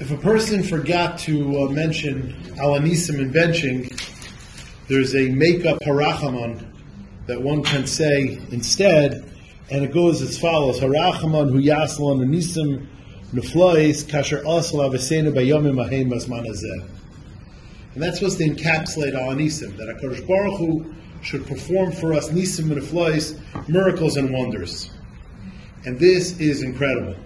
If a person forgot to uh, mention Alanisim and benching, there's a makeup harachamon that one can say instead, and it goes as follows: Harachamon hu yaslan anisim neflois kasher asal avesenu bayomim ahem manazeh. And that's supposed to encapsulate Alanisim, that HaKadosh Baruch Hu should perform for us nisim neflois, miracles and wonders. And this is incredible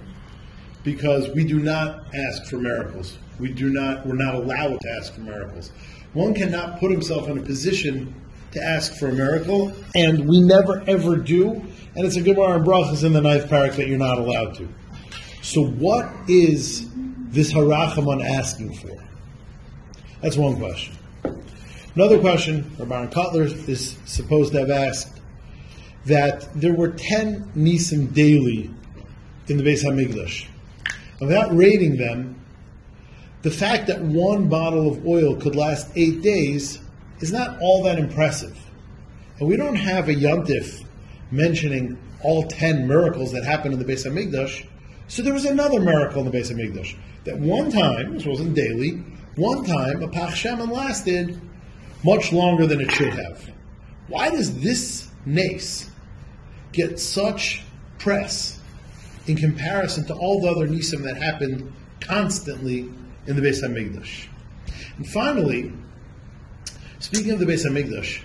because we do not ask for miracles. We do not, we're not allowed to ask for miracles. One cannot put himself in a position to ask for a miracle, and we never ever do. And it's a good Gemara and brachas in the ninth parak that you're not allowed to. So, what is this harachamon asking for? That's one question. Another question, Rabban Kotler is supposed to have asked that there were ten nisim daily in the Beis Hamikdash without rating them, the fact that one bottle of oil could last eight days is not all that impressive. And we don't have a yontif mentioning all ten miracles that happened in the Beis Hamikdash. So there was another miracle in the Beis Hamikdash that one time, this wasn't daily, one time a pach shaman lasted much longer than it should have. Why does this nace get such press in comparison to all the other nisim that happened constantly in the Beis Hamikdash. And finally, speaking of the Beis Hamikdash,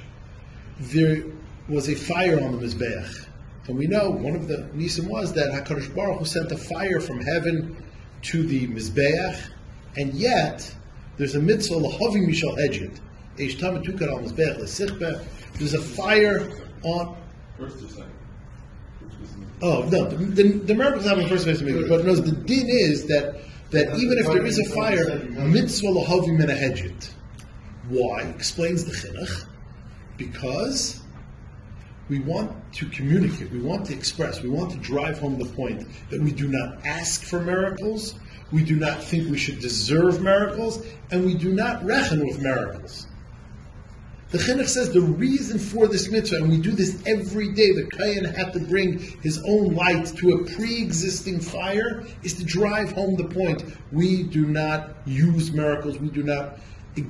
there was a fire on the Mizbeach. And we know one of the nisim was that HaKadosh Baruch Hu sent a fire from heaven to the Mizbeach, and yet there's a mitzvah, Lahavi Mishal Edget. There's a fire on. First or second? Oh no, the, the, the miracles happen first phase but no, the din is that that even if there is a fire, mitzvah lahavi min Why? Explains the chinuch. Because we want to communicate, we want to express, we want to drive home the point that we do not ask for miracles, we do not think we should deserve miracles, and we do not reckon with miracles. The Chinuch says the reason for this mitzvah, and we do this every day, the Kayan had to bring his own light to a pre-existing fire, is to drive home the point. We do not use miracles, we do not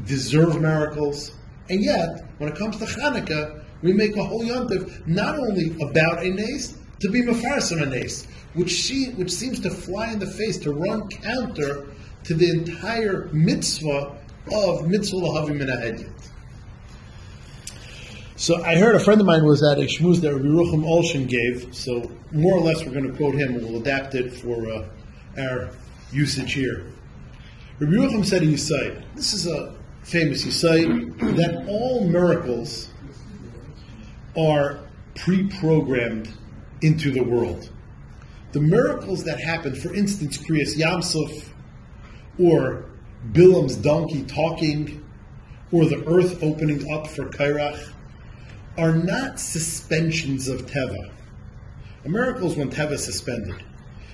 deserve miracles. And yet, when it comes to Hanukkah, we make a whole yontif not only about a nace, to be mafarsim a nace, which, she, which seems to fly in the face, to run counter to the entire mitzvah of mitzvah lahavi min so I heard a friend of mine was at a shmuz that Rabbi Rucham Olshin gave. So more or less, we're going to quote him, and we'll adapt it for uh, our usage here. Rabbi Rucham said in Yisai, this is a famous Yisai, that all miracles are pre-programmed into the world. The miracles that happen, for instance, Kriyas Yamsuf, or Bilam's donkey talking, or the earth opening up for Kairach, are not suspensions of Teva. A miracle is when Teva is suspended.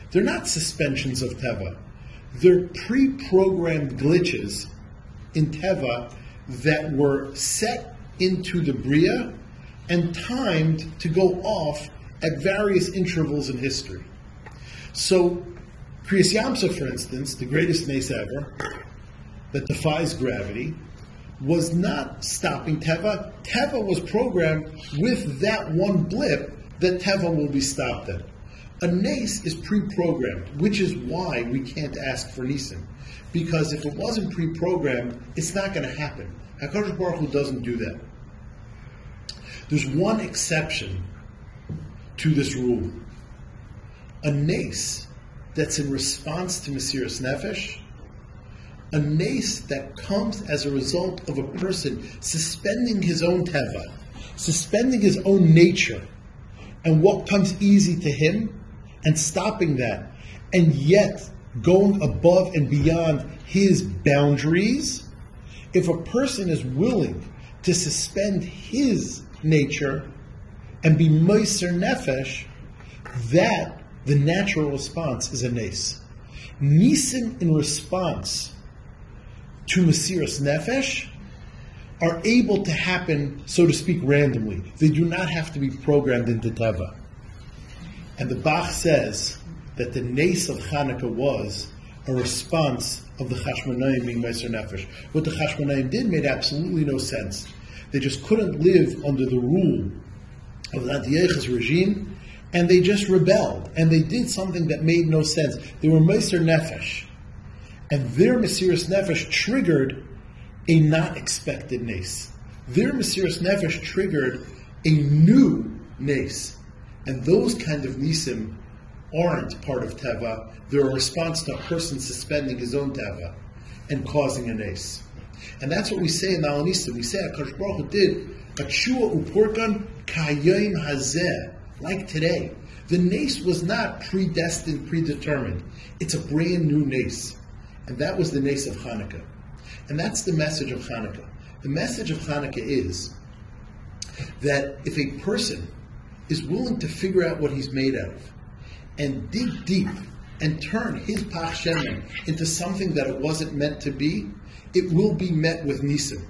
They're not suspensions of Teva. They're pre-programmed glitches in Teva that were set into the Bria and timed to go off at various intervals in history. So, Kriyas Yamsuf, for instance, the greatest nace ever, that defies gravity, was not stopping Teva. Teva was programmed with that one blip that Teva will be stopped at. A nace is pre-programmed, which is why we can't ask for nisim. Because if it wasn't pre-programmed, it's not going to happen. HaKadosh Baruch Hu doesn't do that. There's one exception to this rule. A nace that's in response to Mesiris Nefesh a nace that comes as a result of a person suspending his own teva, suspending his own nature, and what comes easy to him, and stopping that, and yet going above and beyond his boundaries. If a person is willing to suspend his nature and be moiser nefesh, that the natural response is a nace. Nisim in response to Mesiris Nefesh are able to happen, so to speak, randomly. They do not have to be programmed into Teva. And the Bach says that the nace of Hanukkah was a response of the Chashmonaim being Meiser Nefesh. What the Chashmonaim did made absolutely no sense. They just couldn't live under the rule of the Antiochus regime, and they just rebelled, and they did something that made no sense. They were Meiser Nefesh, and their Mesiris Nefesh triggered a not expected nace. Their Mesiris Nefesh triggered a new nace. And those kind of nisim aren't part of Teva. They're a response to a person suspending his own Teva and causing a nace. And that's what we say in Al Nisim. We say HaKadosh Baruch Hu did a chua upurkan kayim hazeh, like today. The nace was not predestined, predetermined. It's a brand new nace. And that was the nace of Hanukkah. And that's the message of Hanukkah. The message of Hanukkah is that if a person is willing to figure out what he's made of and dig deep and turn his Pach Shemen into something that it wasn't meant to be, it will be met with Nisim.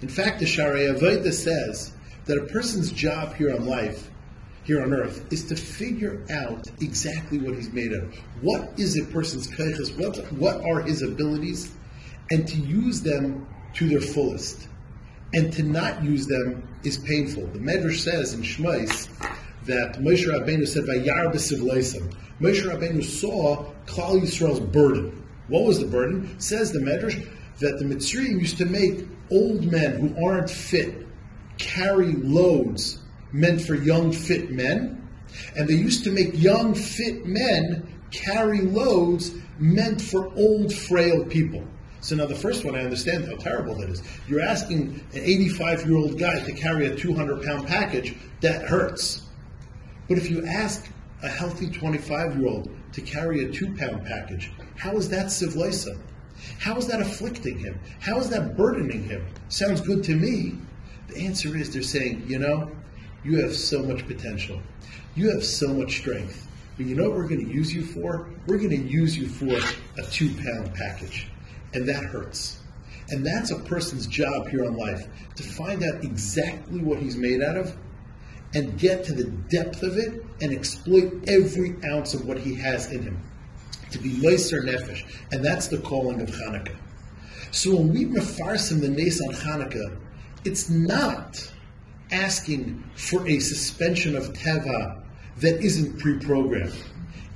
In fact, the Sharei Avodah says that a person's job here on life, here on earth, is to figure out exactly what he's made of. What is a person's kaiches? What, what are his abilities? And to use them to their fullest and to not use them is painful. The Medrash says in Shmais that Moshe Rabbeinu said, "Vayar b'sivleisam." Moshe Rabbeinu saw Klal Yisrael's burden. What was the burden? Says the Medrash that the Mitzrayim used to make old men who aren't fit carry loads meant for young fit men, and they used to make young fit men carry loads meant for old frail people. So now the first one, I understand how terrible that is. You're asking an 85 year old guy to carry a 200 pound package, that hurts. But if you ask a healthy 25 year old to carry a two pound package, how is that sivlesa? How is that afflicting him? How is that burdening him? Sounds good to me. The answer is they're saying, you know, you have so much potential. You have so much strength. But you know what we're going to use you for? We're going to use you for a two pound package. And that hurts. And that's a person's job here on life to find out exactly what he's made out of and get to the depth of it and exploit every ounce of what he has in him. To be Meiser Nefesh. And that's the calling of Hanukkah. So when we mefarsim the Nes on Hanukkah, it's not asking for a suspension of Teva that isn't pre-programmed.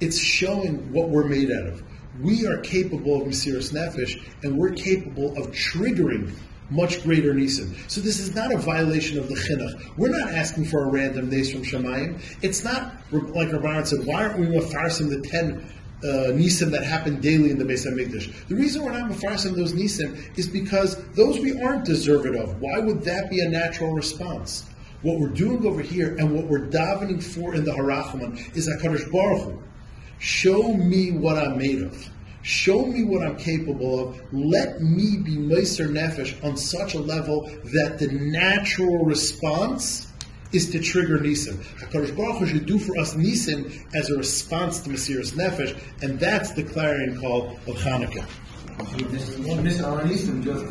It's showing what we're made out of we are capable of Mesiris Nefesh, and we're capable of triggering much greater nisim. So this is not a violation of the chinuch. We're not asking for a random nace from Shemayim. It's not like Rabbanan said, why aren't we mafarsim the ten uh, nisim that happen daily in the Beis Hamikdash? The reason we're not mafarsim those nisim is because those we aren't deserved of. Why would that be a natural response? What we're doing over here and what we're davening for in the Harachman is HaKadosh Baruch Hu. Show me what I'm made of. Show me what I'm capable of. Let me be Meiser Nefesh on such a level that the natural response is to trigger Nisim. HaKadosh Baruch Hu should do for us Nisim as a response to Mesiris Nefesh, and that's the clarion call of Hanukkah.